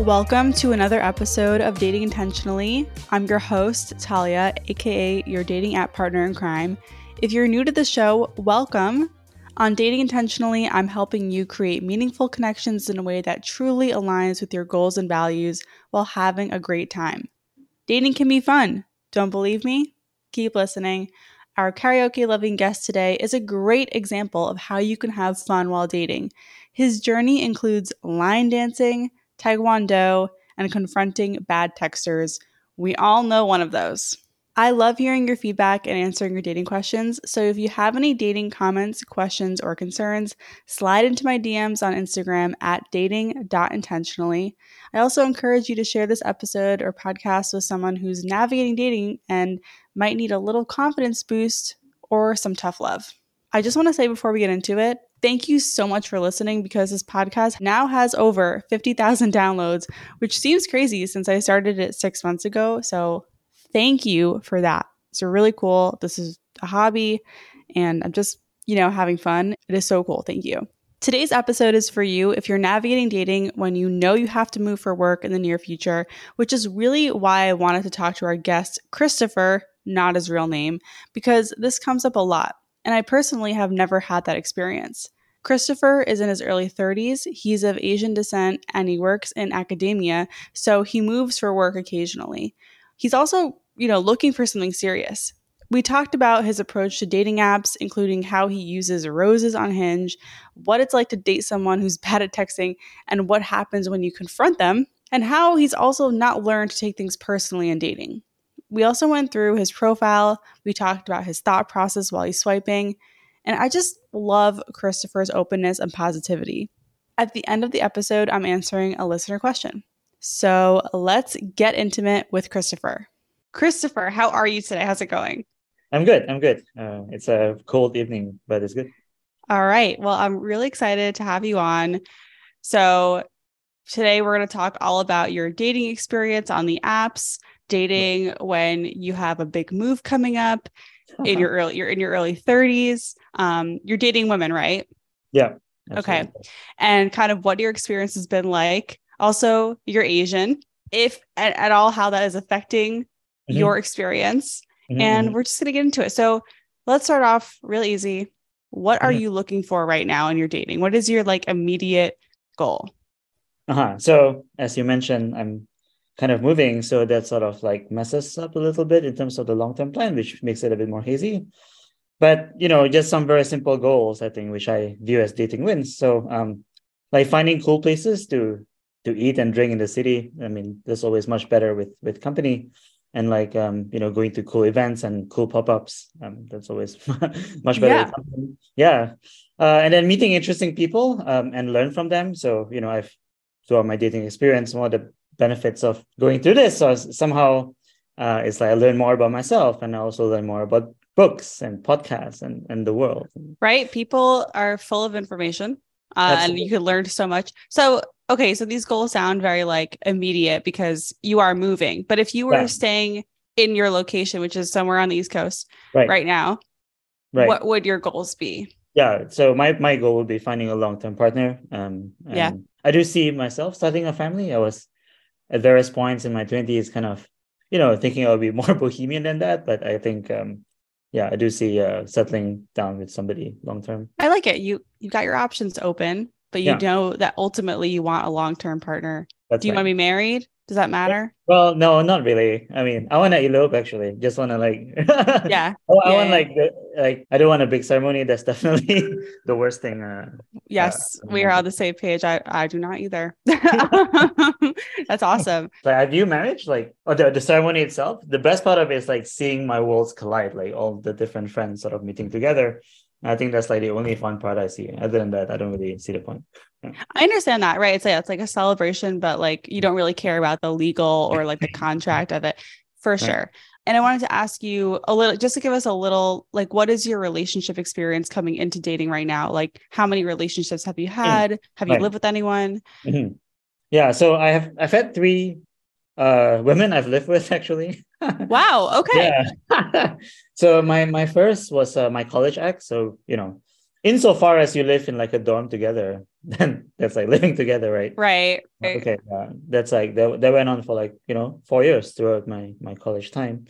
Welcome to another episode of Dating Intentionally. I'm your host, Talia, aka your dating app partner in crime. If you're new to the show, welcome. On Dating Intentionally, I'm helping you create meaningful connections in a way that truly aligns with your goals and values while having a great time. Dating can be fun. Don't believe me? Keep listening. Our karaoke loving guest today is a great example of how you can have fun while dating. His journey includes line dancing, taekwondo, and confronting bad texters. We all know one of those. I love hearing your feedback and answering your dating questions. So if you have any dating comments, questions, or concerns, slide into my DMs on Instagram at dating.intentionally. I also encourage you to share this episode or podcast with someone who's navigating dating and might need a little confidence boost or some tough love. I just want to say before we get into it, thank you so much for listening because this podcast now has over 50,000 downloads, which seems crazy since I started it six months ago. So thank you for that. It's really cool. This is a hobby and I'm just, you know, having fun. It is so cool. Thank you. Today's episode is for you if you're navigating dating when you know you have to move for work in the near future, which is really why I wanted to talk to our guest, Christopher, not his real name, because this comes up a lot. And I personally have never had that experience. Christopher is in his early 30s. He's of Asian descent and he works in academia, so he moves for work occasionally. He's also, you know, looking for something serious. We talked about his approach to dating apps, including how he uses roses on Hinge, what it's like to date someone who's bad at texting, and what happens when you confront them, and how he's also not learned to take things personally in dating. We also went through his profile, we talked about his thought process while he's swiping, and I just love Christopher's openness and positivity. At the end of the episode, I'm answering a listener question. So let's get intimate with Christopher. Christopher, how are you today? How's it going? I'm good. I'm good. Uh, it's a cold evening, but it's good. All right. Well, I'm really excited to have you on. So, today we're going to talk all about your dating experience on the apps, dating when you have a big move coming up in your early you're in your early 30s. Um, you're dating women, right? Yeah. Absolutely. Okay. And kind of what your experience has been like also, you're Asian. If at, at all, how that is affecting mm-hmm. your experience. Mm-hmm. And mm-hmm. we're just going to get into it. So let's start off real easy. What are mm-hmm. you looking for right now in your dating? What is your like immediate goal? Uh-huh. So as you mentioned, I'm kind of moving. So that sort of like messes up a little bit in terms of the long-term plan, which makes it a bit more hazy. But you know, just some very simple goals, I think, which I view as dating wins. So um like finding cool places to to eat and drink in the city. I mean, there's always much better with with company and like um you know going to cool events and cool pop-ups um that's always much better yeah, yeah. Uh, and then meeting interesting people um and learn from them so you know i've throughout my dating experience one of the benefits of going through this so somehow uh it's like i learn more about myself and i also learn more about books and podcasts and and the world right people are full of information uh, and you can learn so much so okay, so these goals sound very like immediate because you are moving. But if you were right. staying in your location, which is somewhere on the East Coast right, right now, right. what would your goals be? Yeah. So my my goal would be finding a long term partner. Um yeah. I do see myself starting a family. I was at various points in my twenties kind of, you know, thinking I would be more bohemian than that. But I think um yeah, I do see uh settling down with somebody long term. I like it. You you got your options open but you yeah. know that ultimately you want a long-term partner. That's Do you right. want to be married? Does that matter? Well, no, not really. I mean, I want to elope actually. Just want to like, yeah. I, I yeah. want like, the, like I don't want a big ceremony. That's definitely the worst thing. Uh, yes, uh, we are on the same page. I, I do not either. That's awesome. Like I view marriage like, or the, the ceremony itself. The best part of it is like seeing my worlds collide, like all the different friends sort of meeting together I think that's like the only fun part I see. Other than that, I don't really see the point. Yeah. I understand that, right? It's like it's like a celebration, but like you don't really care about the legal or like the contract of it for sure. And I wanted to ask you a little just to give us a little like what is your relationship experience coming into dating right now? Like how many relationships have you mm. had? Have you right. lived with anyone? Mm-hmm. Yeah, so I have I've had three uh women I've lived with actually. wow, okay. Yeah. so my my first was uh, my college ex, so you know, insofar as you live in like a dorm together, then that's like living together, right? Right. right. Okay. Uh, that's like that, that went on for like, you know, four years throughout my my college time.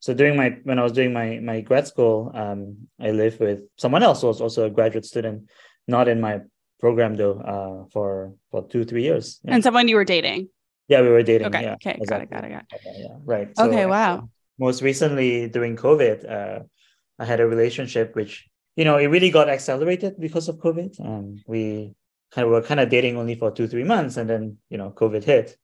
So during my when I was doing my my grad school, um, I lived with someone else who was also a graduate student, not in my program though, uh, for for two, three years. Yeah. And someone you were dating. Yeah, we were dating. Okay. Yeah, okay. Exactly. Got it. Got it. Got it. Yeah. Right. So, okay. Wow. Most recently during COVID, uh, I had a relationship which you know, it really got accelerated because of COVID. Um, we kind of were kind of dating only for two, three months, and then you know, COVID hit,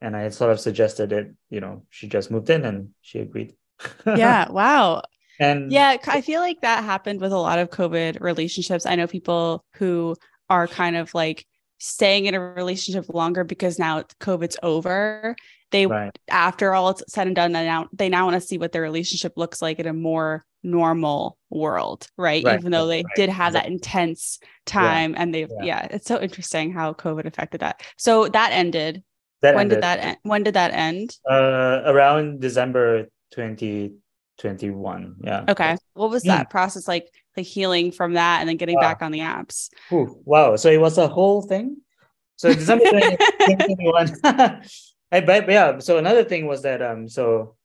and I sort of suggested that you know she just moved in, and she agreed. yeah. Wow. And yeah, I feel like that happened with a lot of COVID relationships. I know people who are kind of like staying in a relationship longer because now COVID's over. They right. after all it's said and done, they now they now want to see what their relationship looks like in a more normal world, right? right. Even though they right. did have that intense time yeah. and they yeah. yeah. it's so interesting how COVID affected that. So that ended. That when ended. did that end? When did that end? Uh around December 2021. Yeah. Okay. What was that process like like healing from that and then getting wow. back on the apps? Ooh, wow. So it was a whole thing. So December 2021. I but yeah, so another thing was that um so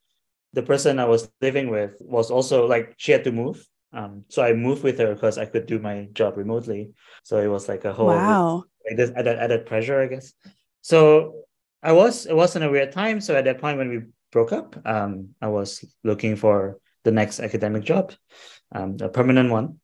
the person I was living with was also like she had to move. Um, so I moved with her because I could do my job remotely. So it was like a whole wow. like this added added pressure, I guess. So I was it wasn't a weird time. So at that point when we broke up, um, I was looking for the next academic job, um, a permanent one.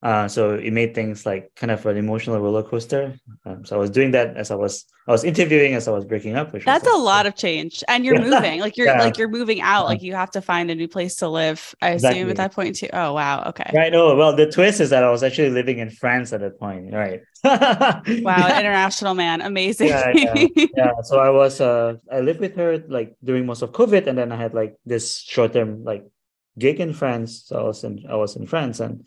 Uh, so it made things like kind of an emotional roller coaster. Um, so I was doing that as I was I was interviewing as I was breaking up. Which that's a lot of change, and you're moving like you're yeah. like you're moving out. Like you have to find a new place to live. I exactly. assume at that point too. Oh wow, okay. Right. No, well, the twist is that I was actually living in France at that point. Right. wow, international man, amazing. yeah, yeah, yeah. So I was uh I lived with her like during most of COVID, and then I had like this short term like gig in France. So I was in I was in France and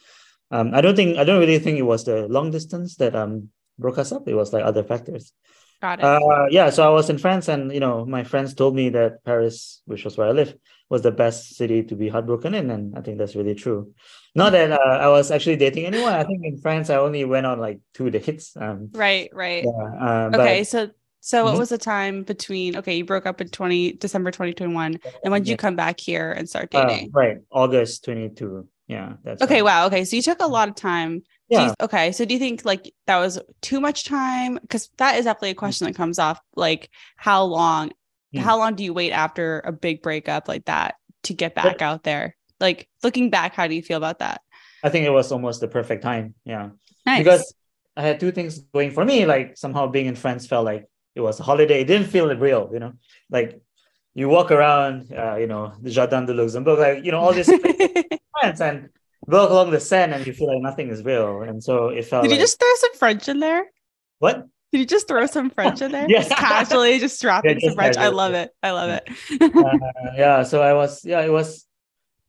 um, I don't think I don't really think it was the long distance that um broke us up. It was like other factors. Got it. Uh, yeah, so I was in France, and you know, my friends told me that Paris, which was where I live, was the best city to be heartbroken in, and I think that's really true. Not that uh, I was actually dating anyone. I think in France, I only went on like two dates. Um, right, right. Yeah, uh, okay, but, so so what mm-hmm. was the time between okay, you broke up in 20 December 2021 and when did you come back here and start uh, dating? Uh, right, August 22 yeah that's okay right. wow okay so you took a lot of time yeah. You, okay so do you think like that was too much time because that is definitely a question that comes off like how long mm. how long do you wait after a big breakup like that to get back but, out there like looking back how do you feel about that i think it was almost the perfect time yeah nice. because i had two things going for me like somehow being in france felt like it was a holiday it didn't feel real you know like you walk around, uh, you know, the Jardin de Luxembourg, like, you know, all this France and walk along the Seine and you feel like nothing is real. And so it felt Did like... you just throw some French in there? What? Did you just throw some French in there? yes, Just casually just dropping yeah, some French. I love it. I love it. uh, yeah. So I was, yeah, it was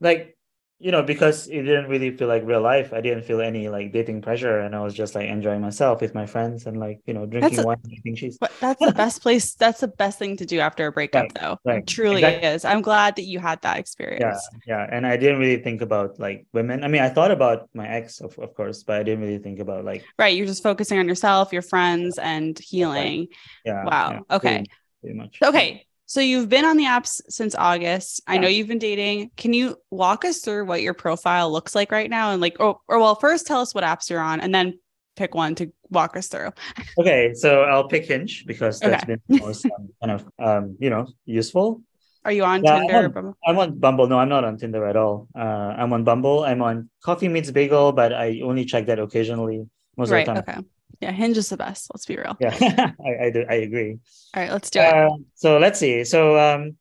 like you know, because it didn't really feel like real life. I didn't feel any like dating pressure, and I was just like enjoying myself with my friends and like you know drinking a, wine, eating cheese. But that's the best place. That's the best thing to do after a breakup, right, though. Right. It truly exactly. is. I'm glad that you had that experience. Yeah, yeah. And I didn't really think about like women. I mean, I thought about my ex, of, of course, but I didn't really think about like. Right. You're just focusing on yourself, your friends, and healing. Right. Yeah. Wow. Yeah, okay. Pretty, pretty much. Okay. So you've been on the apps since August. Yeah. I know you've been dating. Can you walk us through what your profile looks like right now? And like, or, or well, first tell us what apps you're on and then pick one to walk us through. Okay. So I'll pick Hinge because that's okay. been most um, kind of, um, you know, useful. Are you on yeah, Tinder? I'm on, I'm on, Bumble. No, I'm not on Tinder at all. Uh, I'm on Bumble. I'm on Coffee Meets Bagel, but I only check that occasionally. Most right, of the time. Okay. Yeah, Hinge is the best. Let's be real. Yeah, I, I do. I agree. All right, let's do it. Uh, so let's see. So um,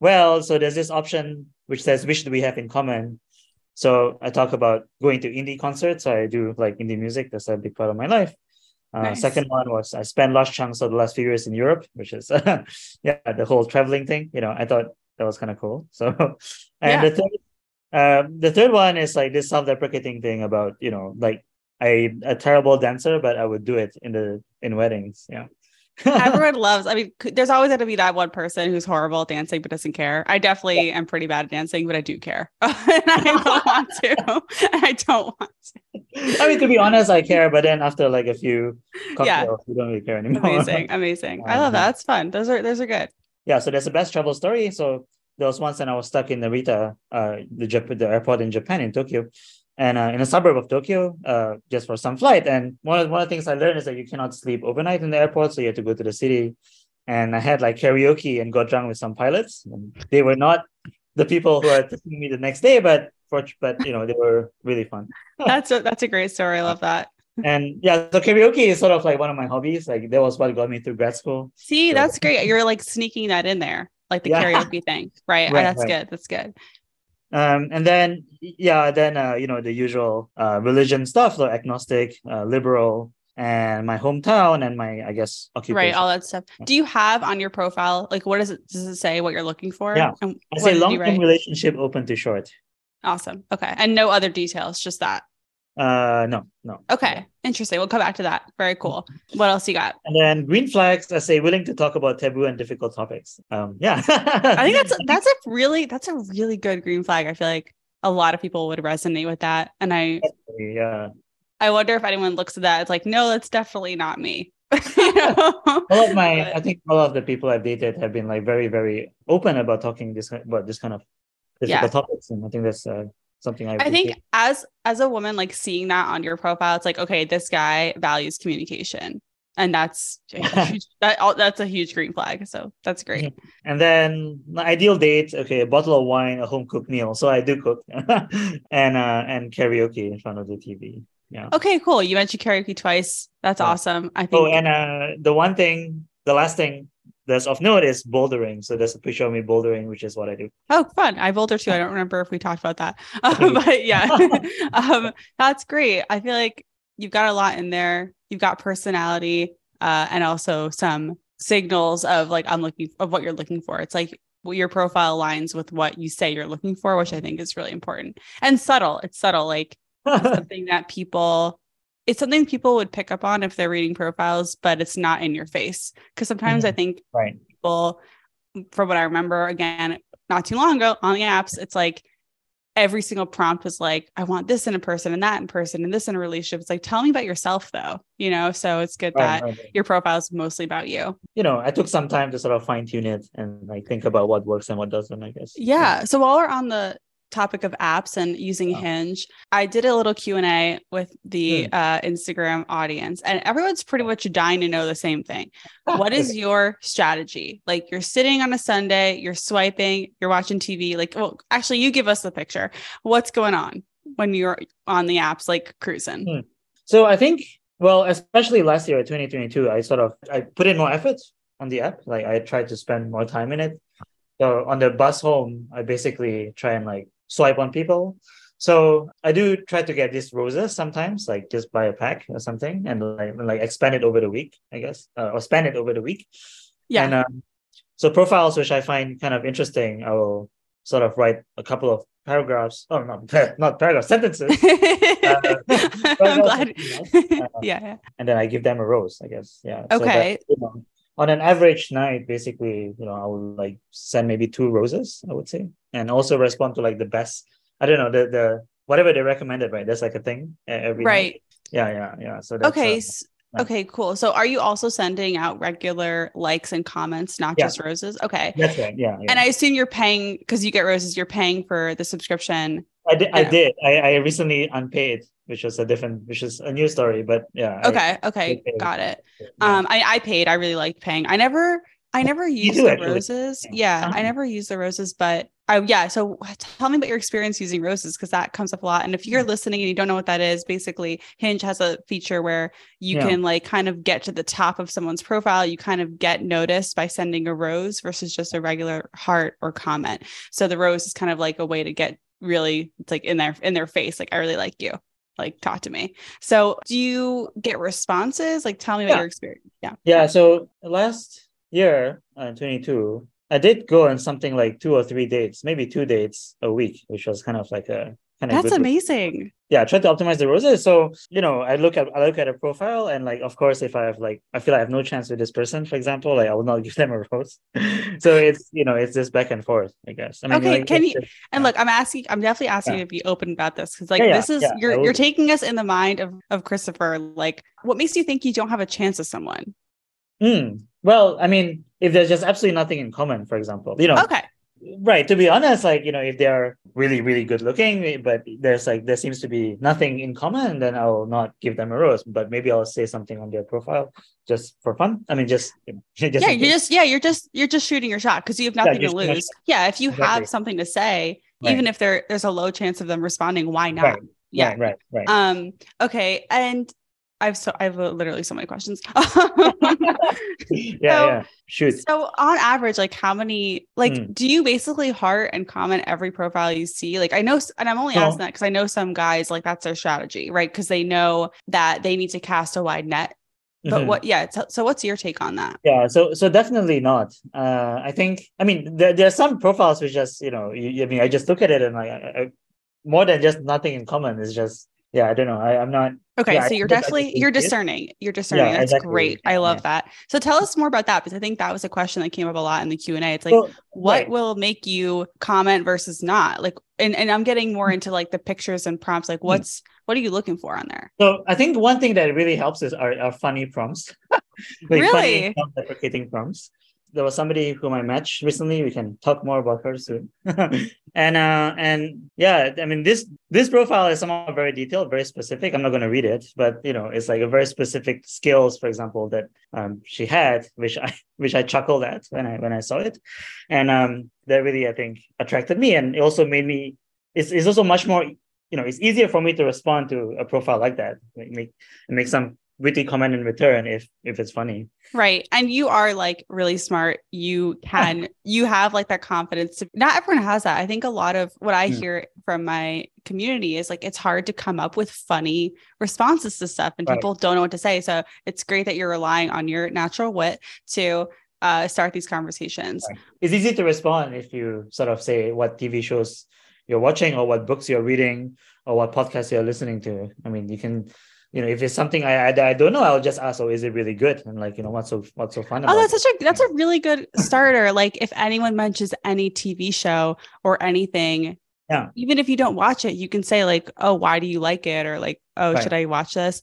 well, so there's this option which says which do we have in common. So I talk about going to indie concerts. So I do like indie music. That's a big part of my life. Uh, nice. Second one was I spent large chunks of the last few years in Europe, which is yeah the whole traveling thing. You know, I thought that was kind of cool. So and yeah. the third, uh, the third one is like this self-deprecating thing about you know like I a terrible dancer, but I would do it in the in weddings. Yeah. Everyone loves. I mean, there's always going to be that one person who's horrible at dancing but doesn't care. I definitely yeah. am pretty bad at dancing, but I do care. and I don't want to. I don't want to. I mean, to be honest, I care, but then after like a few cocktails, Yeah. we don't really care anymore. amazing, amazing. I love that. That's fun. Those are those are good. yeah, so that's the best travel story. So there was once when I was stuck in Narita, uh, the Jap- the airport in Japan in Tokyo, and uh, in a suburb of Tokyo, uh, just for some flight. And one of one of the things I learned is that you cannot sleep overnight in the airport, so you have to go to the city. And I had like karaoke and got drunk with some pilots. And they were not the people who are taking me the next day, but for but you know they were really fun. That's a that's a great story. I love that. And yeah, so karaoke is sort of like one of my hobbies. Like that was what got me through grad school. See, So- that's great. You're like sneaking that in there, like the Yeah. karaoke thing, right? Right, that's right. good. That's good. Um, and then yeah, then uh, you know the usual uh, religion stuff, like agnostic, uh, liberal, and my hometown and my I guess occupation. Right, all that stuff. Do you have on your profile like what does it does it say what you're looking for? Yeah. I say long term relationship open to short. Awesome. Okay. And no other details, just that. Uh, no, no. Okay. Interesting. We'll come back to that. Very cool. What else you got? And then green flags, I say willing to talk about taboo and difficult topics. Um, yeah. I think that's that's a really that's a really good green flag. I feel like a lot of people would resonate with that. And I yeah. I wonder if anyone looks at that, it's like, no, that's definitely not me. You know? All of my, But- I think all of the people I've dated have been like very, very open about talking this about this kind of difficult Yeah. topics, and I think that's uh, something I. I think as as a woman, like seeing that on your profile, it's like, okay, this guy values communication. And that's a huge, that that's a huge green flag. So that's great. And then ideal date, okay, a bottle of wine, a home cooked meal. So I do cook, and uh, and karaoke in front of the TV. Yeah. Okay, cool. You mentioned karaoke twice. That's Yeah. awesome. I think Oh, and uh, the one thing, the last thing that's of note is bouldering. So there's a picture of me bouldering, which is what I do. Oh, fun. I boulder too. I don't remember if we talked about that. Um, but yeah, um, that's great. I feel like you've got a lot in there. You've got personality uh, and also some signals of like, I'm looking of what you're looking for. It's like your profile aligns with what you say you're looking for, which I think is really important and subtle. It's subtle, like something that people, it's something people would pick up on if they're reading profiles, but it's not in your face. Cause sometimes I mm-hmm. think right. people from what I remember again not too long ago on the apps it's like every single prompt was like I want this in a person and that in person and this in a relationship it's like tell me about yourself though you know so it's good Right, that right, your profile is mostly about you You know, I took some time to sort of fine tune it and like think about what works and what doesn't. I guess. yeah so while we're on the topic of apps and using Yeah. hinge i did a little q&a with the Hmm. uh, instagram audience and everyone's pretty much dying to know the same thing what is your strategy? Like you're sitting on a Sunday, you're swiping, you're watching TV. Like, well, actually, you give us the picture. What's going on when you're on the apps, like cruising? Hmm. So I think, well, especially last year, 2022, I sort of I put in more effort on the app. Like I tried to spend more time in it. So on the bus home, I basically try and like swipe on people. So I do try to get these roses sometimes, like just buy a pack or something, and like like expand it over the week, I guess, uh, or spend it over the week. Yeah. And um, so profiles, which I find kind of interesting, I will sort of write a couple of paragraphs. Oh, not not paragraphs, sentences. I'm glad. Uh, yeah, yeah. and then I give them a rose, I guess. Yeah. So that, Okay. you know, on an average night, basically, you know, I would like send maybe two roses, I would say, and also respond to like the best. I don't know the the whatever they recommended, right? That's like a thing uh, every night. Right. Yeah, yeah, yeah. So that's, Okay. uh, yeah. Okay, cool. So are you also sending out regular likes and comments, not Yeah. just roses? Okay. that's right. Yeah, yeah. And I assume you're paying because you get roses, you're paying for the subscription. I did. I did. I, I recently unpaid, which was a different, which is a new story. But yeah. I- Okay. Okay. Got it. Um, I, I paid. I really liked paying. I never, I never used the roses. Yeah. Yeah, I Uh-huh. never used the roses, but I yeah. So tell me about your experience using roses because that comes up a lot. And if you're listening and you don't know what that is, basically Hinge has a feature where you Yeah. can like kind of get to the top of someone's profile. You kind of get noticed by sending a rose versus just a regular heart or comment. So the rose is kind of like a way to get really it's like in their in their face, like I really like you. Like talk to me. So do you get responses? Like tell me about your experience. Yeah. Yeah. So last year, uh, 22, I did go on something like two or three dates, maybe two dates a week, which was kind of like a kind of That's amazing. yeah, I try to optimize the roses. So, you know, I look at I look at a profile and like of course if I have like I feel I have no chance with this person, for example, like I will not give them a rose. so it's you know, it's just back and forth, I guess. I mean Okay, like, can you- just- And Yeah. look, I'm asking, I'm definitely asking Yeah. you to be open about this because, like, Yeah, this is you're you're taking us in the mind of of Christopher. Like, what makes you think you don't have a chance with someone? Hmm. Well, I mean, if there's just absolutely nothing in common, for example, you know, Okay, right to be honest like you know if they're really really good looking but there's like there seems to be nothing in common then i'll not give them a rose but maybe i'll say something on their profile just for fun i mean just, just yeah, you're just yeah, you're just you're just shooting your shot because you have nothing to you're lose. Yeah, if you Exactly. have something to say, Right. even if there there's a low chance of them responding, why not? right yeah. right right right Um. Okay. And I've so I've literally so many questions. yeah so- yeah shoot So on average, like how many like Hmm. do you basically heart and comment every profile you see? Like I know and I'm only asking that because I know some guys like that's their strategy, right? Because they know that they need to cast a wide net. But Mhm. what yeah, so, so what's your take on that? yeah so so definitely not uh i think i mean there, there are some profiles which just you know you, i mean i just look at it and like I, I, more than just nothing in common is just yeah i don't know I, i'm not Okay, Yeah, so you're definitely you're it. discerning. You're discerning. Yeah, That's exactly. great. I love Yeah. that. So tell us more about that because I think that was a question that came up a lot in the Q and A. It's like So, what right. will make you comment versus not? Like and, and I'm getting more into like the pictures and prompts. Hmm. Like what's what are you looking for on there? So I think one thing that really helps is our, our funny prompts. like Really? funny self-deprecating prompts. There was somebody whom I met recently. We can talk more about her soon. and uh and yeah, I mean this this profile is somehow very detailed, very specific. I'm not gonna read it, but you know, it's like a very specific skills, for example, that um she had, which I which I chuckled at when I when I saw it. And um that really I think attracted me and it also made me it's, it's also much more you know, it's easier for me to respond to a profile like that. Make make some witty comment in return if if it's funny. Right. And you are like really smart. You can, you have like that confidence. To, not everyone has that. I think a lot of what I Hmm. hear from my community is like it's hard to come up with funny responses to stuff and Right. people don't know what to say. So it's great that you're relying on your natural wit to uh, start these conversations. Right. It's easy to respond if you sort of say what TV shows you're watching or what books you're reading or what podcasts you're listening to. I mean, you can, you know, if it's something I I, I don't know, I'll just ask, oh, is it really good? And like, you know, what's so what's so fun Oh, that's it? such a that's a really good starter. Like if anyone mentions any TV show or anything, Yeah. even if you don't watch it, you can say like, "Oh, why do you like it?" or like, "Oh, Right. should I watch this?"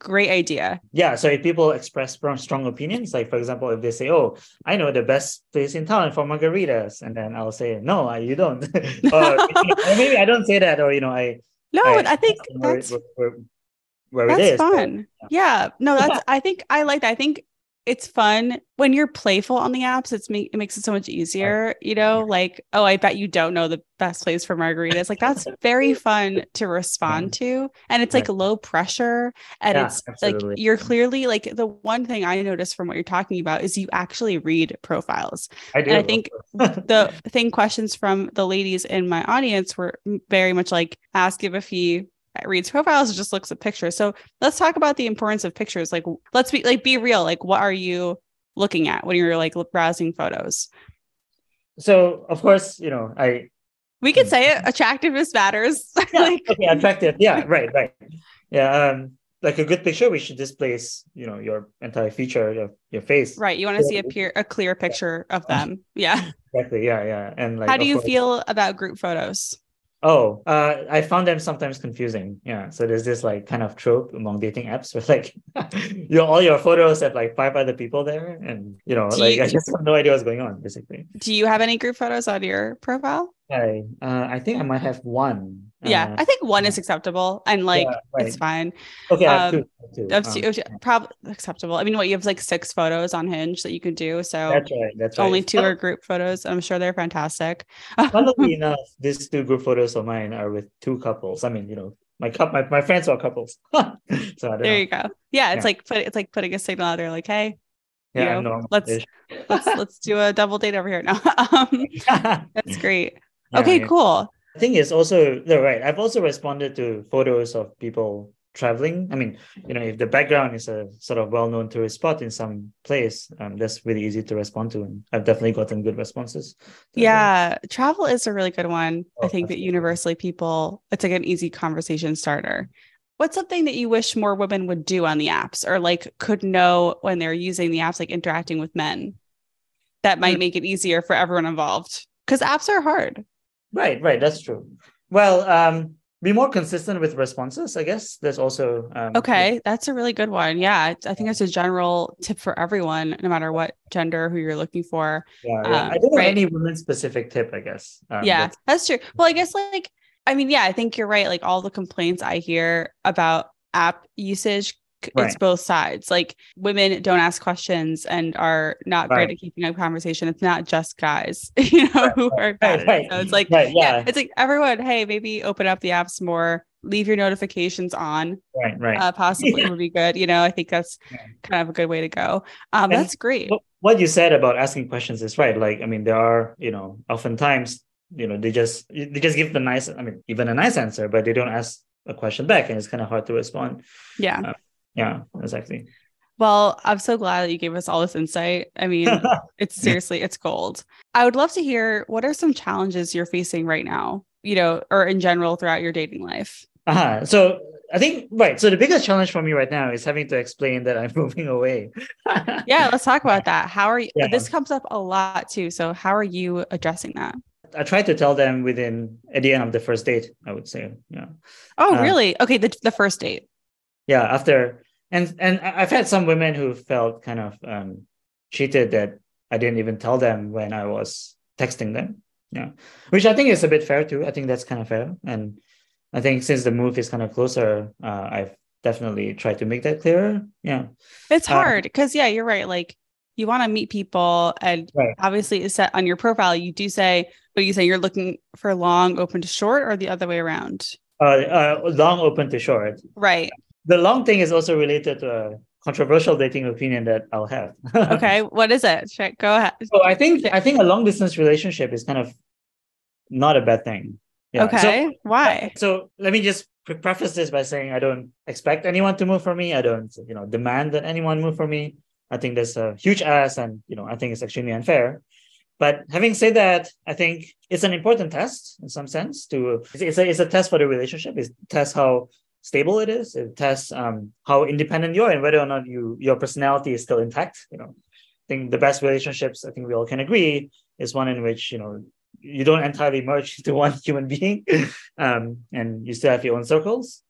Great idea. yeah so if people express strong, strong opinions like for example if they say oh i know the best place in town for margaritas and then i'll say no I, you don't or, or maybe i don't say that or you know i No, I- I think that's where, where, where that's it is fun. yeah. No, that's I think I like that. I think it's fun when you're playful on the apps. It's make it makes it so much easier. You know, like oh, I bet you don't know the best place for margaritas. Like that's very fun to respond to, and it's like low pressure, and Yeah, it's absolutely. like you're mm-hmm. clearly like the one thing I noticed from what you're talking about is you actually read profiles. i do and I think. The thing questions from the ladies in my audience were very much like ask him if he reads profiles or just looks at pictures. So let's talk about the importance of pictures. Like let's be like be real. Like what are you looking at when you're like browsing photos? so of course you know i We could say it. Attractiveness matters. yeah, like okay attractive yeah right right yeah um like a good picture we should displace you know your entire feature your, your face right. You want to see a peer a clear picture of them. Yeah. exactly yeah yeah and like How do you course- feel about group photos? Oh, uh, I found them sometimes confusing. Yeah. So there's this like kind of trope among dating apps where like your all your photos have like five other people there, and you know, Do like you- I just have no idea what's going on. Basically, Do you have any group photos on your profile? I uh, I think I might have one. Yeah, Uh, I think one is acceptable and like yeah, right. it's fine. okay. Um, two. I have two. Um, probably acceptable. I mean, what you have like six photos on Hinge that you can do. So that's right. That's right. only two are group photos. I'm sure they're fantastic. Funnily enough, these two group photos of mine are with two couples. I mean, you know, my cup, my, my friends are couples. so I don't there know. you go. Yeah, it's Yeah. like put it's like putting a signal out there, like, hey, Yeah, you know, let's let's let's do a double date over here. No, um, that's great. Yeah, okay, cool. I think it's also no right. I've also responded to photos of people traveling. I mean, you know, if the background is a sort of well-known tourist spot in some place, um, that's really easy to respond to, and I've definitely gotten good responses. Yeah, travel is a really good one. Oh, I think that universally people, it's like an easy conversation starter. What's something that you wish more women would do on the apps or like could know when they're using the apps, like interacting with men that might Hmm. make it easier for everyone involved? Because apps are hard. Right, right, that's true. Well, um, be more consistent with responses. I guess there's also um, Okay, that's a really good one. Yeah, I think that's a general tip for everyone, no matter what gender, who you're looking for. Yeah, yeah. um, I don't have right. any women-specific tip. I guess. Um, yeah, that's- that's true. Well, I guess like, I mean, yeah, I think you're right. Like all the complaints I hear about app usage, c- it's both sides. Like women don't ask questions and are not great at keeping up conversation. It's not just guys, you know, who are bad right. So it's like, Right, yeah. yeah. it's like everyone, hey, maybe open up the apps more, leave your notifications on, right, right. uh, possibly Yeah. would be good. You know, I think that's kind of a good way to go. Um, And that's great. what, what you said about asking questions is right. Like, I mean, there are, you know, oftentimes, you know, they just they just give the nice, I mean, even a nice answer, but they don't ask a question back, and it's kind of hard to respond. Yeah. uh, Yeah, exactly. Well, I'm so glad that you gave us all this insight. I mean, it's seriously, it's gold. I would love to hear what are some challenges you're facing right now, you know, or in general throughout your dating life. uh-huh. So I think right. So the biggest challenge for me right now is having to explain that I'm moving away. Yeah, let's talk about that. How are you? Yeah. This comes up a lot too. So, how are you addressing that? I try to tell them within at the end of the first date. I would say, yeah. Oh, Uh, really? Okay, the, the first date. yeah after and and i've had some women who felt kind of um cheated that i didn't even tell them when i was texting them yeah which i think is a bit fair too i think that's kind of fair and i think since the move is kind of closer uh, i've definitely tried to make that clearer yeah It's Uh, hard because, yeah, you're right. Like, you want to meet people, and Right. obviously, it's set on your profile. You do say, but you say you're looking for long, open to short, or the other way around. uh, uh long open to short Right. The long thing is also related to a controversial dating opinion that i'll have Okay. what is it? Check. Go ahead. So I think I think a long distance relationship is kind of not a bad thing. Yeah. So- okay. Why? So, let me just pre- preface this by saying I don't expect anyone to move for me. I don't, you know, demand that anyone move for me. I think there's a huge ass, and you know, I think it's extremely unfair. But having said that, I think it's an important test in some sense. To it's it's a, it's a test for the relationship. It tests how stable it is. It tests um, how independent you are and whether or not you your personality is still intact. You know, I think the best relationships, I think we all can agree, is one in which you know you don't entirely merge into one human being, um, and you still have your own circles.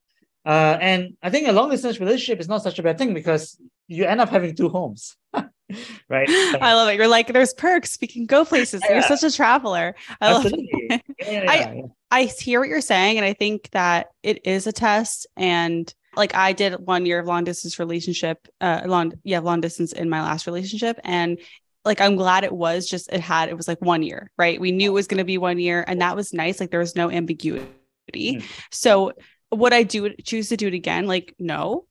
Uh, and I think a long distance relationship is not such a bad thing because you end up having two homes, right? I love it. You're like, there's perks. We can go places. You're such a traveler. I love it. Absolutely. Yeah, yeah, I- yeah. I hear what you're saying, and I think that it is a test. And like I did one year of long distance relationship, uh, long yeah, long distance in my last relationship, and like I'm glad it was just it had it was like one year, right? We knew it was going to be one year, and that was nice. Like there was no ambiguity. Mm. So would I do? Choose to do it again? Like no,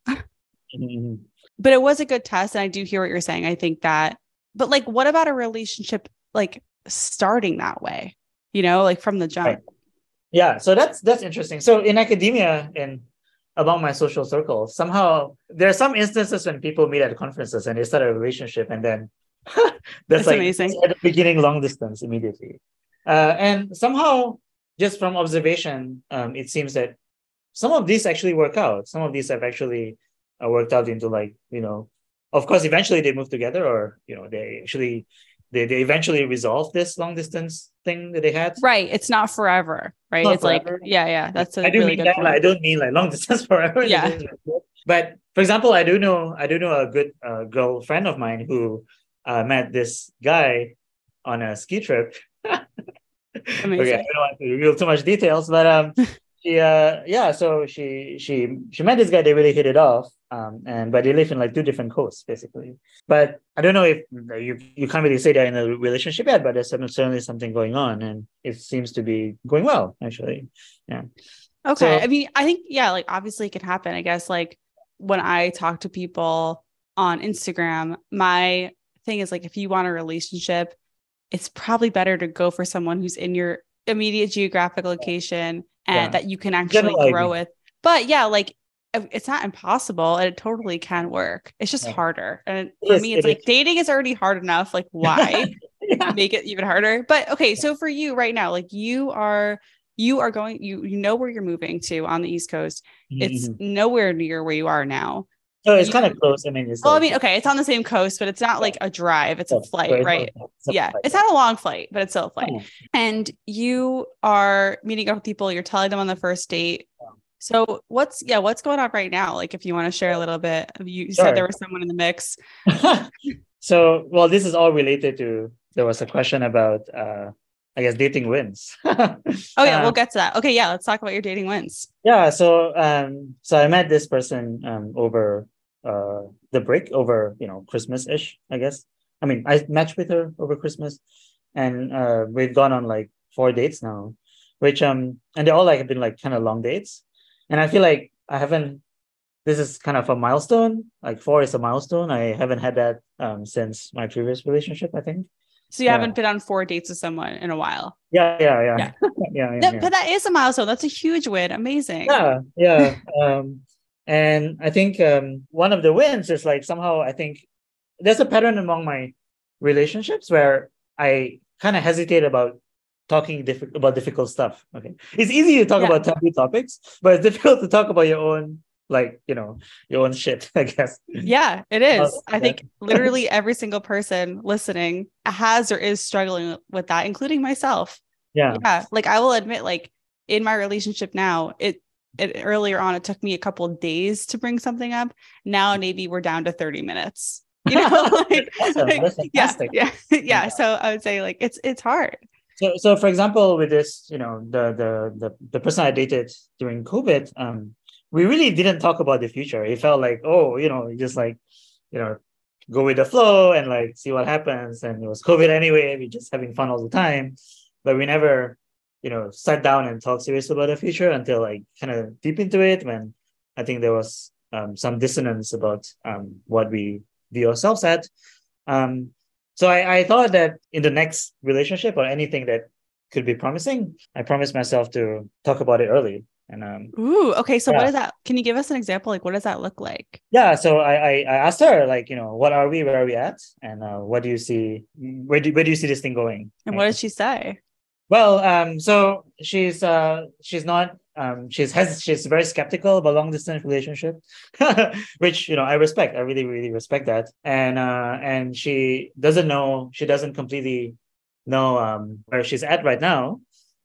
Mhm. but it was a good test, and I do hear what you're saying. I think that, but like, what about a relationship like starting that way? You know, like from the jump. Right. Yeah, so that's that's interesting. So in academia and among my social circle somehow there are some instances when people meet at conferences and they start a relationship, and then that's That's like amazing. at the beginning long distance immediately. Uh, and somehow, just from observation, um, it seems that some of these actually work out. Some of these have actually uh, worked out into like you know, of course, eventually they move together, or you know, they actually they they eventually resolve this long distance thing that they had. Right. It's not forever, right? Not it's like, yeah, yeah. That's a I do really mean good that. Like, I don't mean like long distance forever. Yeah. But for example, I do know I do know a good uh, girlfriend of mine who uh, met this guy on a ski trip. okay, I don't want to reveal too much details, but um, she uh, yeah, so she she she met this guy. They really hit it off. Um, and but they live in like two different coasts basically. But I don't know if you you can't really say they're in a relationship yet, but there's certainly something going on, and it seems to be going well actually. Yeah. Okay. So- I mean, I think, yeah, like obviously it can happen. I guess like when I talk to people on Instagram, my thing is like if you want a relationship, it's probably better to go for someone who's in your immediate geographic location and Yeah. that you can actually General grow idea. with. But yeah, like it's not impossible and it totally can work. It's just Yeah. harder. And It for is, me, it's it like is. dating is already hard enough. Like, why yeah. make it even harder? But okay, so for you right now, like you are you are going you you know where you're moving to on the East Coast. It's Mhm. nowhere near where you are now. So it's kind of close. I mean, it's Well, I mean, okay, it's on the same coast, but it's not like a drive, it's a flight, right? it's a yeah, flight, it's not a long flight, but it's still a flight. And you are meeting up with people, you're telling them on the first date. So what's yeah, what's going on right now? Like if you want to share a little bit. You Sure. said there was someone in the mix. so well this is all related to there was a question about uh i guess dating wins Oh yeah, Uh, we'll get to that. Okay, yeah, let's talk about your dating wins. yeah so um so i met this person um over uh the break over you know christmas-ish i guess i mean i matched with her over christmas and uh we've gone on like four dates now which um and they all like have been like kind of long dates and i feel like i haven't this is kind of a milestone like four is a milestone i haven't had that um since my previous relationship i think So you Yeah. haven't been on four dates with someone in a while. yeah yeah yeah Yeah. yeah yeah, That- yeah. But that is a milestone. That's a huge win. Amazing. yeah yeah um and i think um one of the wins is like somehow i think there's a pattern among my relationships where i kind of hesitate about talking diff- about difficult stuff okay it's easy to talk Yeah. about taboo topics but it's difficult to talk about your own like you know your own shit i guess Yeah, it is. I yeah. think literally every single person listening has or is struggling with that, including myself. yeah Yeah. Like I will admit, like in my relationship now, it it earlier on it took me a couple of days to bring something up. Now maybe we're down to 30 minutes. You know, like, Awesome. like, yeah, yeah, yeah. Yeah. So I would say like it's it's hard. So, so for example, with this, you know, the the the the person I dated during COVID, um, we really didn't talk about the future. It felt like, oh, you know, just like, you know, go with the flow and like see what happens. And it was COVID anyway. We just having fun all the time, but we never, you know, sat down and talked serious about the future until like kind of deep into it when I think there was um, some dissonance about um, what we view ourselves at. Um, so I, I thought that in the next relationship or anything that could be promising, I promised myself to talk about it early. And um, Ooh, okay. So what Yeah. is that? Can you give us an example? Like what does that look like? yeah, so I, I I asked her like, you know, what are we, where are we at, and uh, what do you see, where do where do you see this thing going? And what did she say? Well, um, so she's uh she's not um she's has she's very skeptical about long distance relationship, which you know I respect. I really really respect that. And uh and she doesn't know she doesn't completely know um where she's at right now,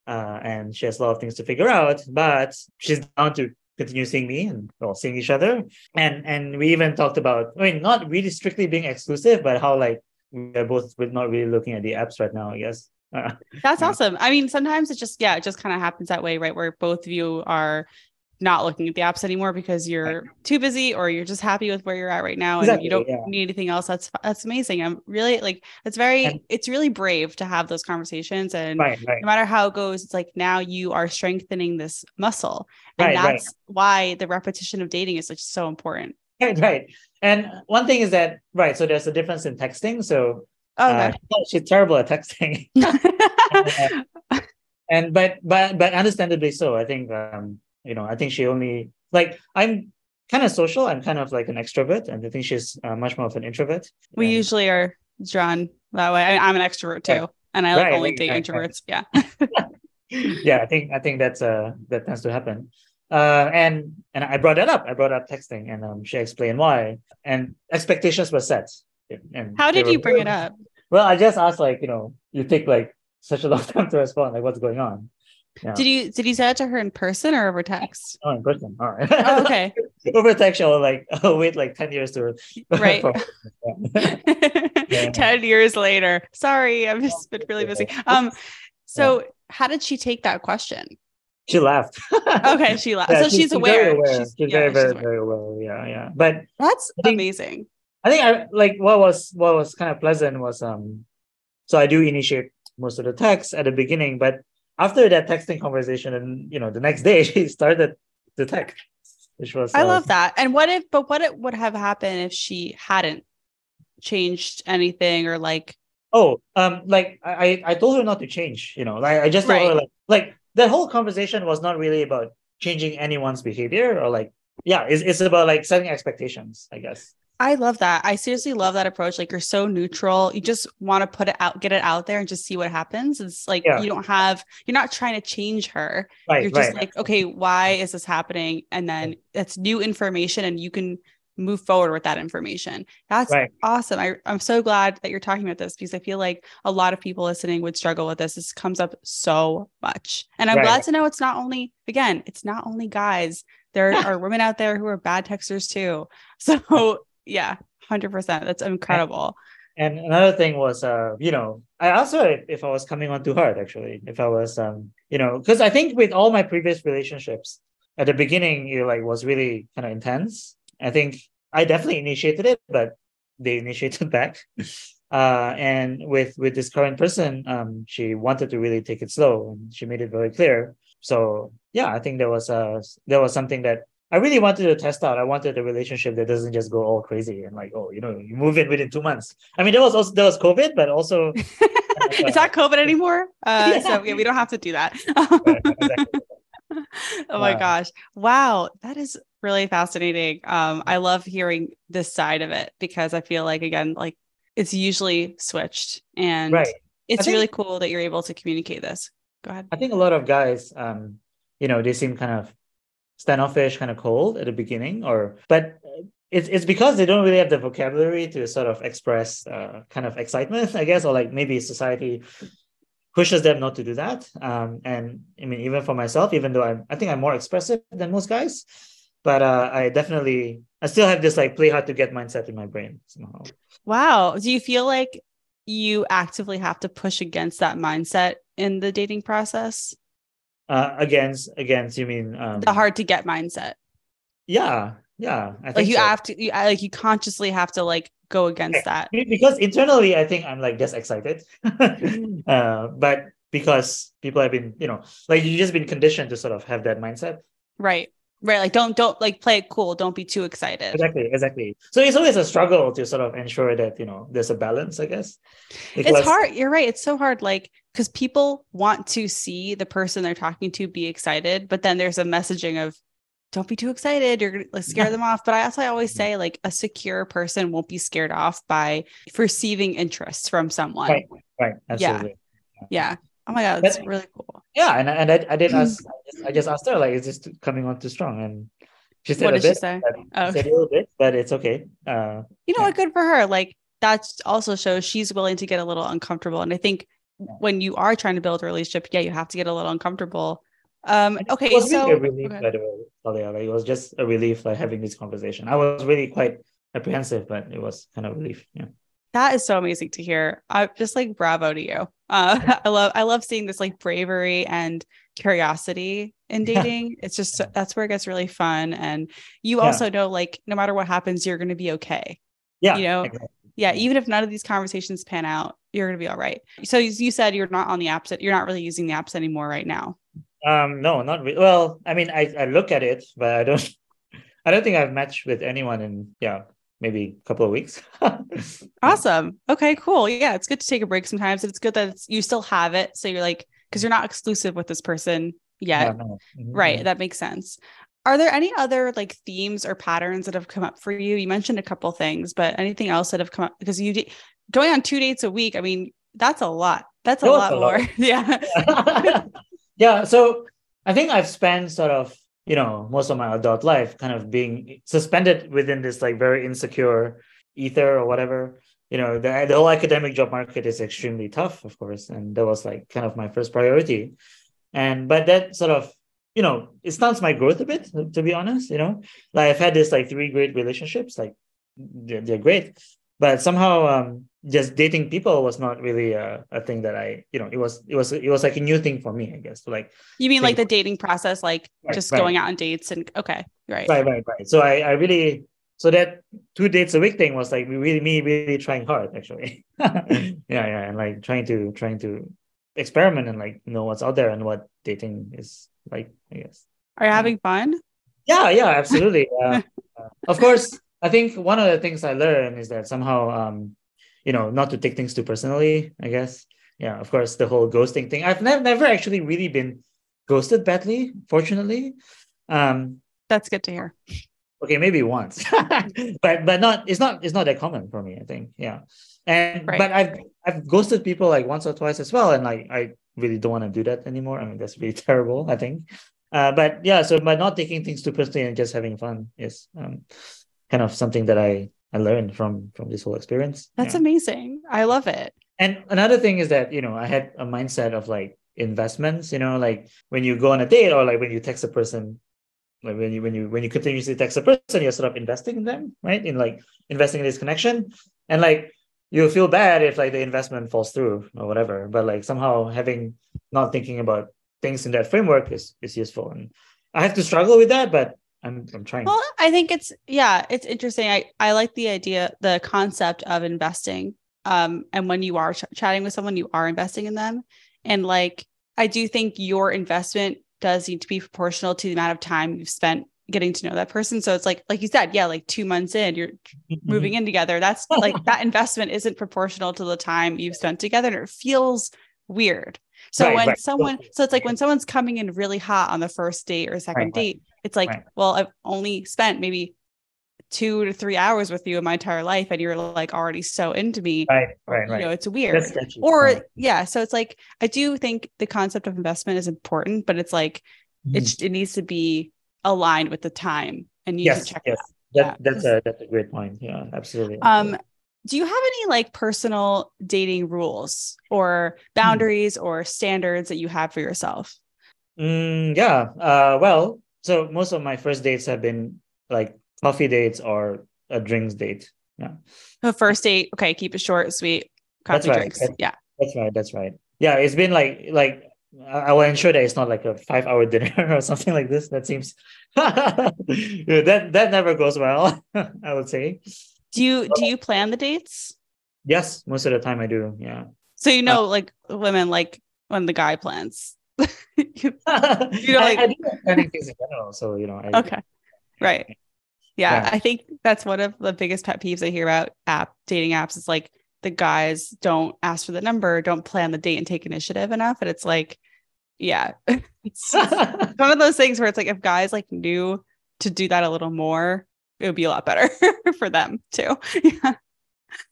uh and she has a lot of things to figure out. But she's down to continue seeing me and well seeing each other. And and we even talked about I mean not really strictly being exclusive, but how like we're both not really looking at the apps right now. I guess. Uh, That's Yeah. awesome. I mean, sometimes it just, yeah, it just kind of happens that way, right? Where both of you are not looking at the apps anymore because you're too busy or you're just happy with where you're at right now and Exactly, you don't yeah. need anything else. That's that's amazing. I'm really like it's very And- it's really brave to have those conversations and right, right. no matter how it goes, it's like now you are strengthening this muscle. And right. that's why the repetition of dating is like so important. Right, right. And one thing is that right, so there's a difference in texting. So Oh, uh, she's terrible at texting, okay. and but but but understandably so. I think um you know I think she only like I'm kind of social. I'm kind of like an extrovert, and I think she's uh, much more of an introvert. we usually are drawn that way. I, I'm an extrovert too. Right. And I like Right, only date right. introverts. Yeah. yeah, I think I think that's uh that tends to happen. Uh, and and I brought that up. I brought up texting, and um, she explained why. And expectations were set. And How did were you bring it up? Well, I just asked, like, you know, you take like such a long time to respond. Like, what's going on? Yeah. Did you did you say it to her in person or over text? Oh, in person. All right. Oh, okay. Over text, I'll like, I'll wait like 10 years to. Right. Yeah. 10 years later. Sorry, I've just been really busy. Um so how did she take that question? she laughed. Okay, she laughed. Yeah, so she's, very aware. aware. She's, She's, yeah, very, she's very, aware. very aware. Yeah, yeah. But That's amazing. I think I like what was what was kind of pleasant was um so I do initiate most of the texts at the beginning, but after that texting conversation and you know the next day she started the text, which was I uh, love that. And what if but what it would have happened if she hadn't changed anything or like Oh, um, like I I told her not to change. You know, like I just told her like like that whole conversation was not really about changing anyone's behavior or like yeah, it's, it's about like setting expectations, I guess. I love that. I seriously love that approach. Like you're so neutral. You just want to put it out, get it out there and just see what happens. It's like Yeah. you don't have, you're not trying to change her. Right, you're just right. like, okay, why is this happening? And then it's new information and you can move forward with that information. That's Right. awesome. I, I'm so glad that you're talking about this because I feel like a lot of people listening would struggle with this. This comes up so much. And I'm Right. glad to know it's not only, again, it's not only guys. There are women out there who are bad texters too. So yeah, 100%. That's incredible. And another thing was, uh, you know, I also if, if I was coming on too hard, actually, if I was, um, you know, because I think with all my previous relationships, at the beginning, it like was really kind of intense. I think I definitely initiated it, but they initiated back. Uh, and with with this current person, um, she wanted to really take it slow, and she made it very clear. So yeah, I think there was a there was something that I really wanted to test out. I wanted a relationship that doesn't just go all crazy and like, oh, you know, you move in within two months. I mean, there was also there was COVID, but also It's not COVID anymore. Uh, Yeah. So yeah, we don't have to do that. Exactly. oh my Wow. gosh. Wow. That is really fascinating. Um, I love hearing this side of it because I feel like again, like it's usually switched and right. it's think- really cool that you're able to communicate this. Go ahead. I think a lot of guys, um, you know, they seem kind of standoffish, kind of cold at the beginning, or but it's it's because they don't really have the vocabulary to sort of express uh, kind of excitement, I guess, or like maybe society pushes them not to do that. Um, and I mean, even for myself, even though I'm, I think I'm more expressive than most guys, but uh, I definitely, I still have this like play hard to get mindset in my brain somehow. Wow. Do you feel like you actively have to push against that mindset in the dating process? Uh, against, against, you mean um, The hard to get mindset. Yeah, yeah. I Like you so. have to, you, like you consciously have to like go against that. Because internally i think i'm like just excited uh, but because people have been you know like you've just been conditioned to sort of have that mindset Right. Right. Like don't don't like play it cool. Don't be too excited. exactly exactly so it's always a struggle to sort of ensure that you know there's a balance i guess It's hard. You're right. It's so hard. Like because people want to see the person they're talking to be excited, but then there's a messaging of don't be too excited. You're gonna like, scare them off. But I also always mm-hmm. say like a secure person won't be scared off by perceiving interest from someone. Right. right absolutely Yeah. Yeah. Oh my god, that's But- really cool. yeah, and, and I, I did ask I just, I just asked her like is this coming on too strong and she said What a did she bit say? Oh. she said a little bit but it's okay uh you know Yeah. what good for her like that also shows she's willing to get a little uncomfortable and i think when you are trying to build a relationship yeah you have to get a little uncomfortable um It okay was so really a relief, okay. by the way. Talia. Like, it was just a relief, like having this conversation. I was really quite apprehensive, but it was kind of relief. Yeah. That is so amazing to hear i just like bravo to you uh i love i love seeing this like bravery and curiosity in Yeah. dating it's just that's where it gets really fun and you Yeah. also know like no matter what happens you're going to be okay Yeah. You know, exactly. yeah even if none of these conversations pan out you're going to be all right so you you said you're not on the apps you're not really using the apps anymore right now Um, no, not really. Well, I mean, I, I look at it, but I don't. I don't think I've matched with anyone in yeah maybe a couple of weeks. Awesome. Okay, cool. Yeah, it's good to take a break sometimes. It's good that it's, you still have it. So you're like, because you're not exclusive with this person yet. Yeah, no. Mhm, Right. mhm. That makes sense. Are there any other like themes or patterns that have come up for you? You mentioned a couple things, but anything else that have come up because you did going on two dates a week. I mean, that's a lot. That's a lot a lot. more. yeah. yeah. So I think I've spent sort of, you know, most of my adult life kind of being suspended within this like very insecure ether or whatever. You know, the, the whole academic job market is extremely tough, of course. And that was like kind of my first priority. And, but that sort of, you know, it stunts my growth a bit, to be honest, you know, like I've had this like three great relationships, like they're, they're great. But somehow, um, just dating people was not really a, a thing that I, you know, it was it was it was like a new thing for me, I guess. So like You mean like the dating process, like Right, just right. going out on dates and okay, right. right, right, right. So I I really so that two dates a week thing was like really me really trying hard actually. yeah, yeah, and like trying to trying to experiment and like know what's out there and what dating is like, I guess. Are you having fun? Yeah, yeah, absolutely. Uh, uh, of course, I think one of the things I learned is that somehow, um, you know, not to take things too personally. I guess. Yeah, of course, the whole ghosting thing. I've never, never actually really been ghosted badly, fortunately. Um, That's good to hear. okay, maybe once, but but not it's not it's not that common for me. I think yeah, and Right. but I've I've ghosted people like once or twice as well, and like I really don't want to do that anymore. I mean that's really terrible. I think, uh, but yeah, so by not taking things too personally and just having fun is um, kind of something that I I learned from from this whole experience. That's Yeah. amazing. I love it. And another thing is that, you know, I had a mindset of like investments, you know, like when you go on a date or like when you text a person, like when you when you when you continuously text a person, you're sort of investing in them, right? In like investing in this connection. And like you feel bad if like the investment falls through or whatever. But like somehow having not thinking about things in that framework is is useful. And I have to struggle with that, but I'm I'm trying. Well, I think it's yeah, it's interesting. I I like the idea, the concept of investing. Um, and when you are ch- chatting with someone, you are investing in them, and like I do think your investment does need to be proportional to the amount of time you've spent getting to know that person. So it's like like you said, yeah, like two months in, you're moving in together. That's like that investment isn't proportional to the time you've spent together, and it feels weird. So Right, when right. someone, so it's like when someone's coming in really hot on the first date or second Right, right. date, it's like, Right. well, I've only spent maybe two to three hours with you in my entire life, and you're like already so into me. Right, right, You know, right. it's weird. Or Right. yeah, so it's like I do think the concept of investment is important, but it's like Mhm. it's it needs to be aligned with the time, and you yes, need to check yes. that. That, that's a that's a great point. Yeah, absolutely. Um, do you have any like personal dating rules or Hmm. boundaries or standards that you have for yourself? Mm, yeah. Uh, well, so most of my first dates have been like coffee dates or a drinks date. Yeah, A first date, okay, keep it short, sweet, That's coffee right. drinks. That's- Yeah. that's right. That's right. Yeah, it's been like like I I will ensure that it's not like a five hour dinner or something like this. That seems Yeah, that that never goes well. I would say. Do you do oh. you plan the dates? Yes, most of the time I do. Yeah. So you know, uh, like women like when the guy plans. You- know, I, like- I do like planning things in general. So you know. I, okay. Right. Yeah, Yeah. I think that's one of the biggest pet peeves I hear about app dating apps is like the guys don't ask for the number, don't plan the date and take initiative enough. And it's like, yeah. it's it's one of those things where it's like if guys like knew to do that a little more, it would be a lot better for them too.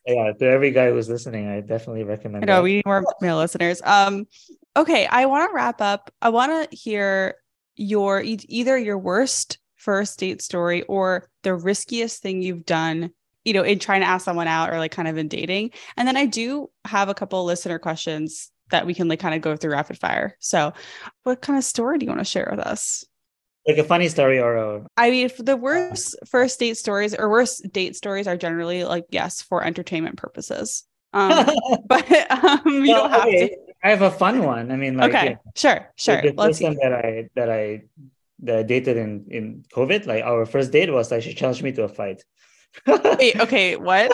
Yeah. yeah. To every guy who's listening, I definitely recommend. I know that. we need more male listeners. Um, okay, I want to wrap up. I want to hear your e- either your worst first date story or the riskiest thing you've done, you know, in trying to ask someone out or like kind of in dating. And then I do have a couple listener questions that we can like kind of go through rapid fire. So, what kind of story do you want to share with us? Like a funny story or a I mean, the worst first date stories or worst date stories are generally like yes for entertainment purposes. Um, but um, you Well, don't have okay, to. I have a fun one. I mean, like okay, yeah, sure, sure. the Let's person that I that I that I dated in in COVID, like our first date was like she challenged me to a fight. wait. Okay, what?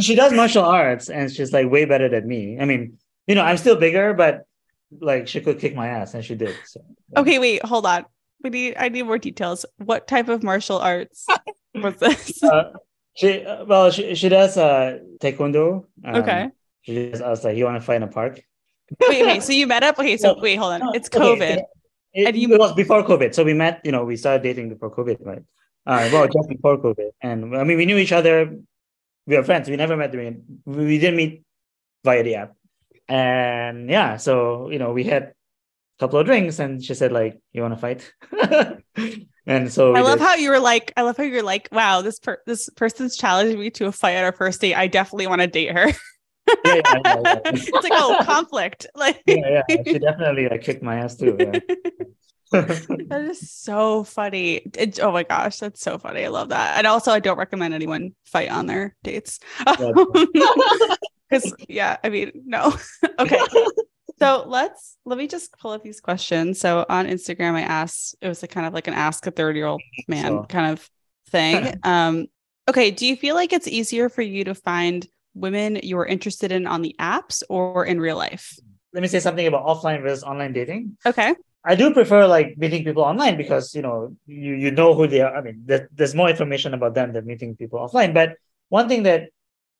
she does martial arts and she's like way better than me. I mean, you know, I'm still bigger, but like she could kick my ass and she did. So Okay, wait. Hold on. We need. I need more details. What type of martial arts was this? uh, she uh, well she she does uh taekwondo. Um, okay. She just asked like, you want to fight in a park? Wait. wait. So you met up. Okay. So No, wait. Hold on. No, It's okay, COVID. It, And you- it was before COVID. So we met, you know, we started dating before COVID, right? Uh, well, just before COVID. And I mean, we knew each other. We were friends. We never met during, we didn't meet via the app. And yeah, so, you know, we had a couple of drinks and she said, like, you want to fight? and so I love did. how you were like. I love how you're like. Wow. This per- this person's challenging me to a fight at our first date. I definitely want to date her. yeah, yeah, yeah, yeah. it's like oh conflict. Like yeah, yeah. She definitely like kicked my ass too. That is so funny. It, oh my gosh, that's so funny. I love that. And also, I don't recommend anyone fight on their dates. Because yeah, I mean, no. okay. So let's let me just pull up these questions. So on Instagram, I asked it was a kind of like an ask a 30 year old man Sure. kind of thing. um, okay, do you feel like it's easier for you to find women you're interested in on the apps or in real life? Let me say something about offline versus online dating. Okay. I do prefer like meeting people online because you know you you know who they are. I mean, there, there's more information about them than meeting people offline. But one thing that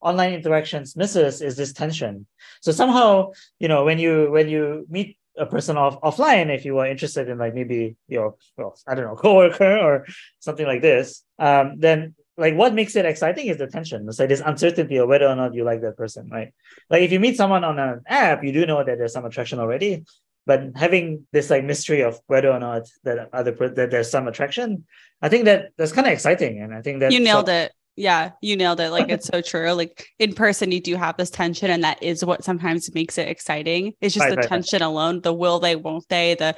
online interactions misses is this tension. So somehow, you know, when you when you meet a person off offline if you are interested in like maybe your well, I don't know coworker or something like this. Um, then like what makes it exciting is the tension. It's like this uncertainty of whether or not you like that person, right? Like if you meet someone on an app, you do know that there's some attraction already, but having this like mystery of whether or not that other that there's some attraction, I think that that's kind of exciting, and I think that you nailed it. Yeah, you nailed it. Like it's so true. Like in person, you do have this tension, and that is what sometimes makes it exciting. It's just right, the right, tension right. alone. The will they, won't they? The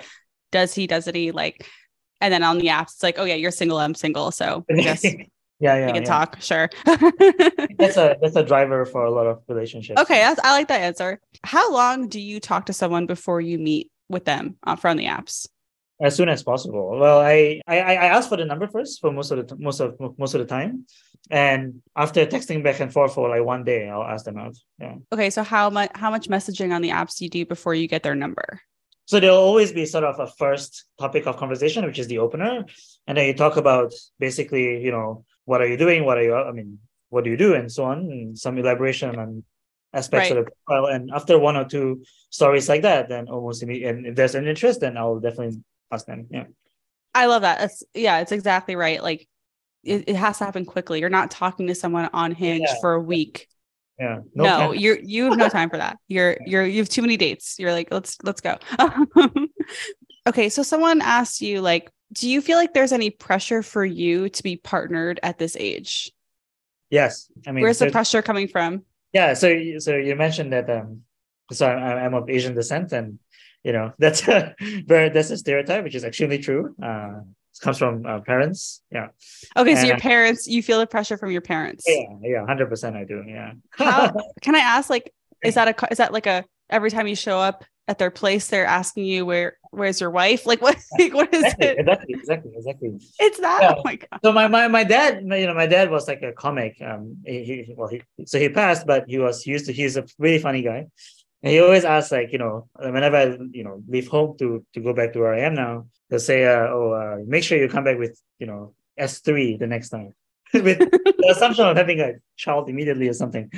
does he, doesn't he? Like, and then on the apps, it's like, oh yeah, you're single, I'm single, so I guess yeah, yeah, we can yeah. talk. Sure. that's a that's a driver for a lot of relationships. Okay, I like that answer. How long do you talk to someone before you meet with them uh, from the apps? as soon as possible. Well, I I, I asked for the number first for most of the most of most of the time, and after texting back and forth for like one day, I'll ask them out. Yeah. Okay, so how much how much messaging on the apps do you do before you get their number? So there'll always be sort of a first topic of conversation, which is the opener, and then you talk about basically, you know, what are you doing, what are you, I mean, what do you do, and so on, and some elaboration on aspects right. of the profile. And after one or two stories like that, then almost immediately, and if there's an interest, then I'll definitely ask them. Yeah. I love that. Yeah, it's exactly right. Like it, it has to happen quickly. You're not talking to someone on Hinge yeah. for a week. Yeah. No, no you're you have no time for that. You're you're you have too many dates. You're like, let's let's go. okay. So someone asked you, like, do you feel like there's any pressure for you to be partnered at this age? Yes. I mean where's the pressure coming from? Yeah. So so you mentioned that um so I'm, I'm of Asian descent and you know that's a very that's a stereotype which is extremely true uh it comes from uh, parents yeah okay and, so your parents you feel the pressure from your parents yeah yeah 100% i do yeah How, can i ask like is that a is that like a every time you show up at their place they're asking you where where's your wife? Like what like, what is exactly, it? exactly exactly exactly. It's that yeah. oh my god. So my, my my dad you know my dad was like a comic. Um he, he well he so he passed but he was used to he's a really funny guy. And he always asks, like, you know, whenever I, you know, leave home to to go back to where I am now, he'll say, uh, "Oh, uh, make sure you come back with, you know, S three the next time," with the assumption of having a child immediately or something.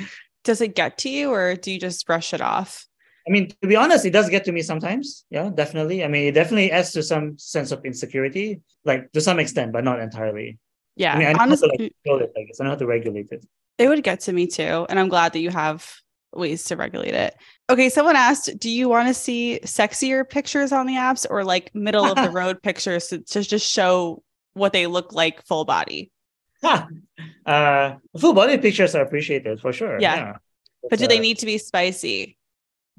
Does it get to you, or do you just brush it off? I mean, to be honest, it does get to me sometimes. Yeah, definitely. I mean, it definitely adds to some sense of insecurity, like to some extent, but not entirely. Yeah, I mean, I honestly, to like, control it. I guess I know how to regulate it. It would get to me too, and I'm glad that you have ways to regulate it. Okay, someone asked, do you want to see sexier pictures on the apps or like middle of the road pictures to, to, just show what they look like full body? Huh. Uh, full body pictures are appreciated for sure. Yeah. yeah. But do uh, they need to be spicy?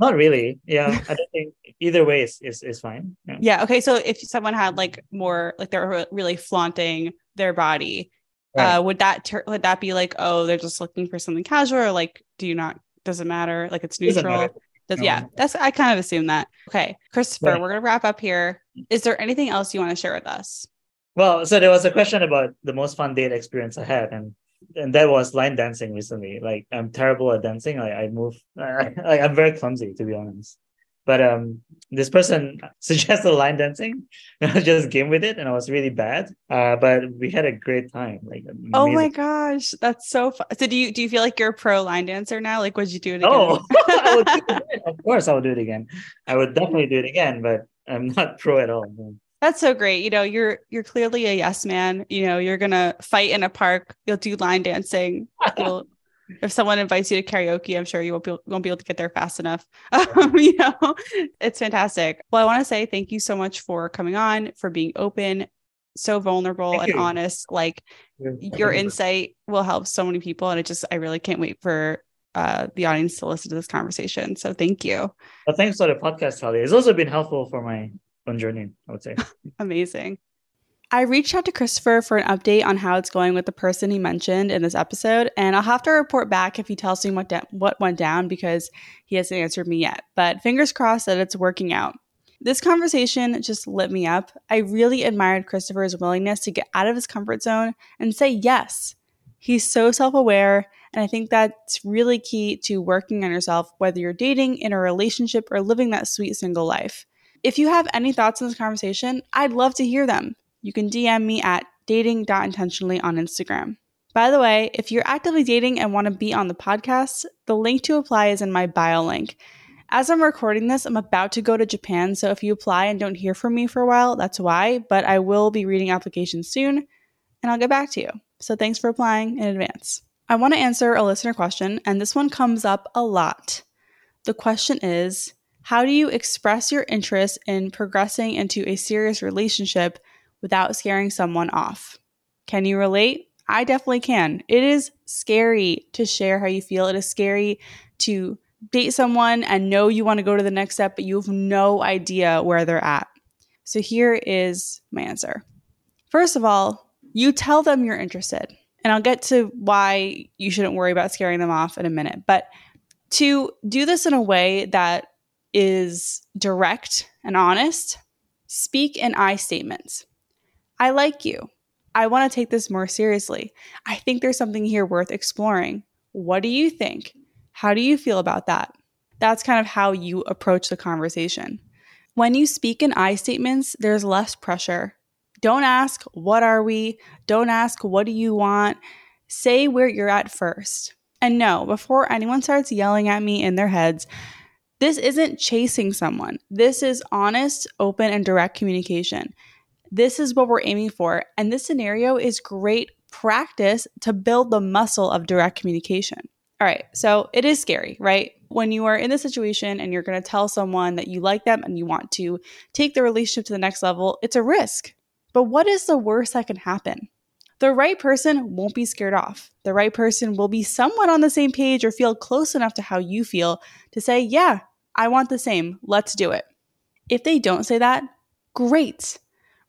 Not really. Yeah. I don't think either way is, is, is fine. Yeah. yeah. Okay. So if someone had like more, like they're really flaunting their body, right. uh, would that, ter- would that be like, oh, they're just looking for something casual or like, do you not doesn't matter. Like it's neutral. Does, no. Yeah, that's I kind of assume that. Okay, Christopher, we're gonna wrap up here. Is there anything else you want to share with us? Well, so there was a question about the most fun date experience I had, and and that was line dancing recently. Like I'm terrible at dancing. Like I move, like I'm very clumsy to be honest. But um, this person suggested line dancing. I just game with it, and I was really bad. Uh, but we had a great time. Like, amazing. oh my gosh, that's so fun. So do you do you feel like you're a pro line dancer now? Like, would you do it again? Oh, of course, I would do it again. I would definitely do it again, but I'm not pro at all. That's so great. You know, you're you're clearly a yes man. You know, you're gonna fight in a park. You'll do line dancing. You'll if someone invites you to karaoke, I'm sure you won't be, won't be able to get there fast enough. Um, you know, it's fantastic. Well, I want to say thank you so much for coming on, for being open, so vulnerable thank and you. honest. Like yeah. your insight will help so many people. And it just, I really can't wait for uh, the audience to listen to this conversation. So thank you. Well, thanks for the podcast, Talia. It's also been helpful for my own journey, I would say. Amazing. I reached out to Christopher for an update on how it's going with the person he mentioned in this episode, and I'll have to report back if he tells me what what went down because he hasn't answered me yet. But fingers crossed that it's working out. This conversation just lit me up. I really admired Christopher's willingness to get out of his comfort zone and say yes. He's so self aware, and I think that's really key to working on yourself, whether you're dating, in a relationship, or living that sweet single life. If you have any thoughts on this conversation, I'd love to hear them you can DM me at dating.intentionally on Instagram. By the way, if you're actively dating and want to be on the podcast, the link to apply is in my bio link. As I'm recording this, I'm about to go to Japan, so if you apply and don't hear from me for a while, that's why, but I will be reading applications soon and I'll get back to you. So thanks for applying in advance. I want to answer a listener question, and this one comes up a lot. The question is How do you express your interest in progressing into a serious relationship without scaring someone off? Can you relate? I definitely can. It is scary to share how you feel. It is scary to date someone and know you want to go to the next step, but you have no idea where they're at. So here is my answer. First of all, you tell them you're interested. And I'll get to why you shouldn't worry about scaring them off in a minute. But to do this in a way that is direct and honest, speak in I statements. I like you. I want to take this more seriously. I think there's something here worth exploring. What do you think? How do you feel about that? That's kind of how you approach the conversation. When you speak in I statements, there's less pressure. Don't ask, What are we? Don't ask, What do you want? Say where you're at first. And no, before anyone starts yelling at me in their heads, this isn't chasing someone. This is honest, open, and direct communication. This is what we're aiming for. And this scenario is great practice to build the muscle of direct communication. All right, so it is scary, right? When you are in this situation and you're going to tell someone that you like them and you want to take the relationship to the next level, it's a risk. But what is the worst that can happen? The right person won't be scared off. The right person will be somewhat on the same page or feel close enough to how you feel to say, Yeah, I want the same. Let's do it. If they don't say that, great.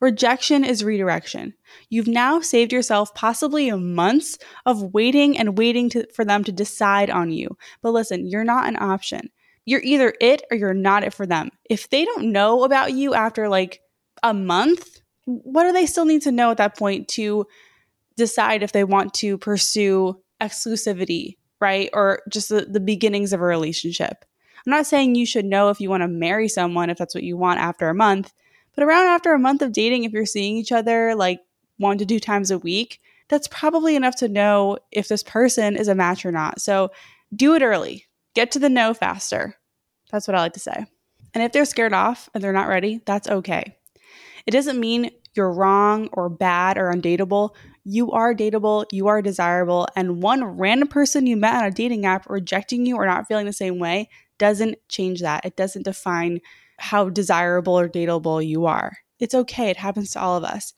Rejection is redirection. You've now saved yourself possibly months of waiting and waiting to, for them to decide on you. But listen, you're not an option. You're either it or you're not it for them. If they don't know about you after like a month, what do they still need to know at that point to decide if they want to pursue exclusivity, right? Or just the, the beginnings of a relationship. I'm not saying you should know if you want to marry someone if that's what you want after a month, but around after a month of dating, if you're seeing each other like one to two times a week, that's probably enough to know if this person is a match or not. So do it early, get to the know faster. That's what I like to say. And if they're scared off and they're not ready, that's okay. It doesn't mean you're wrong or bad or undateable. You are dateable, you are desirable, and one random person you met on a dating app rejecting you or not feeling the same way doesn't change that. It doesn't define how desirable or dateable you are. It's okay, it happens to all of us.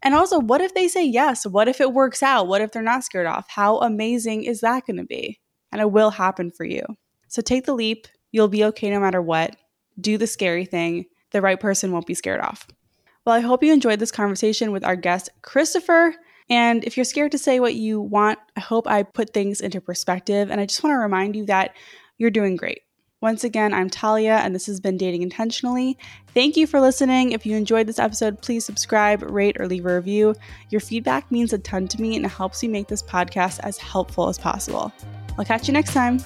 And also, what if they say yes? What if it works out? What if they're not scared off? How amazing is that going to be? And it will happen for you. So take the leap. You'll be okay no matter what. Do the scary thing. The right person won't be scared off. Well, I hope you enjoyed this conversation with our guest, Christopher. And if you're scared to say what you want, I hope I put things into perspective. And I just want to remind you that you're doing great. Once again, I'm Talia, and this has been Dating Intentionally. Thank you for listening. If you enjoyed this episode, please subscribe, rate, or leave a review. Your feedback means a ton to me and it helps me make this podcast as helpful as possible. I'll catch you next time.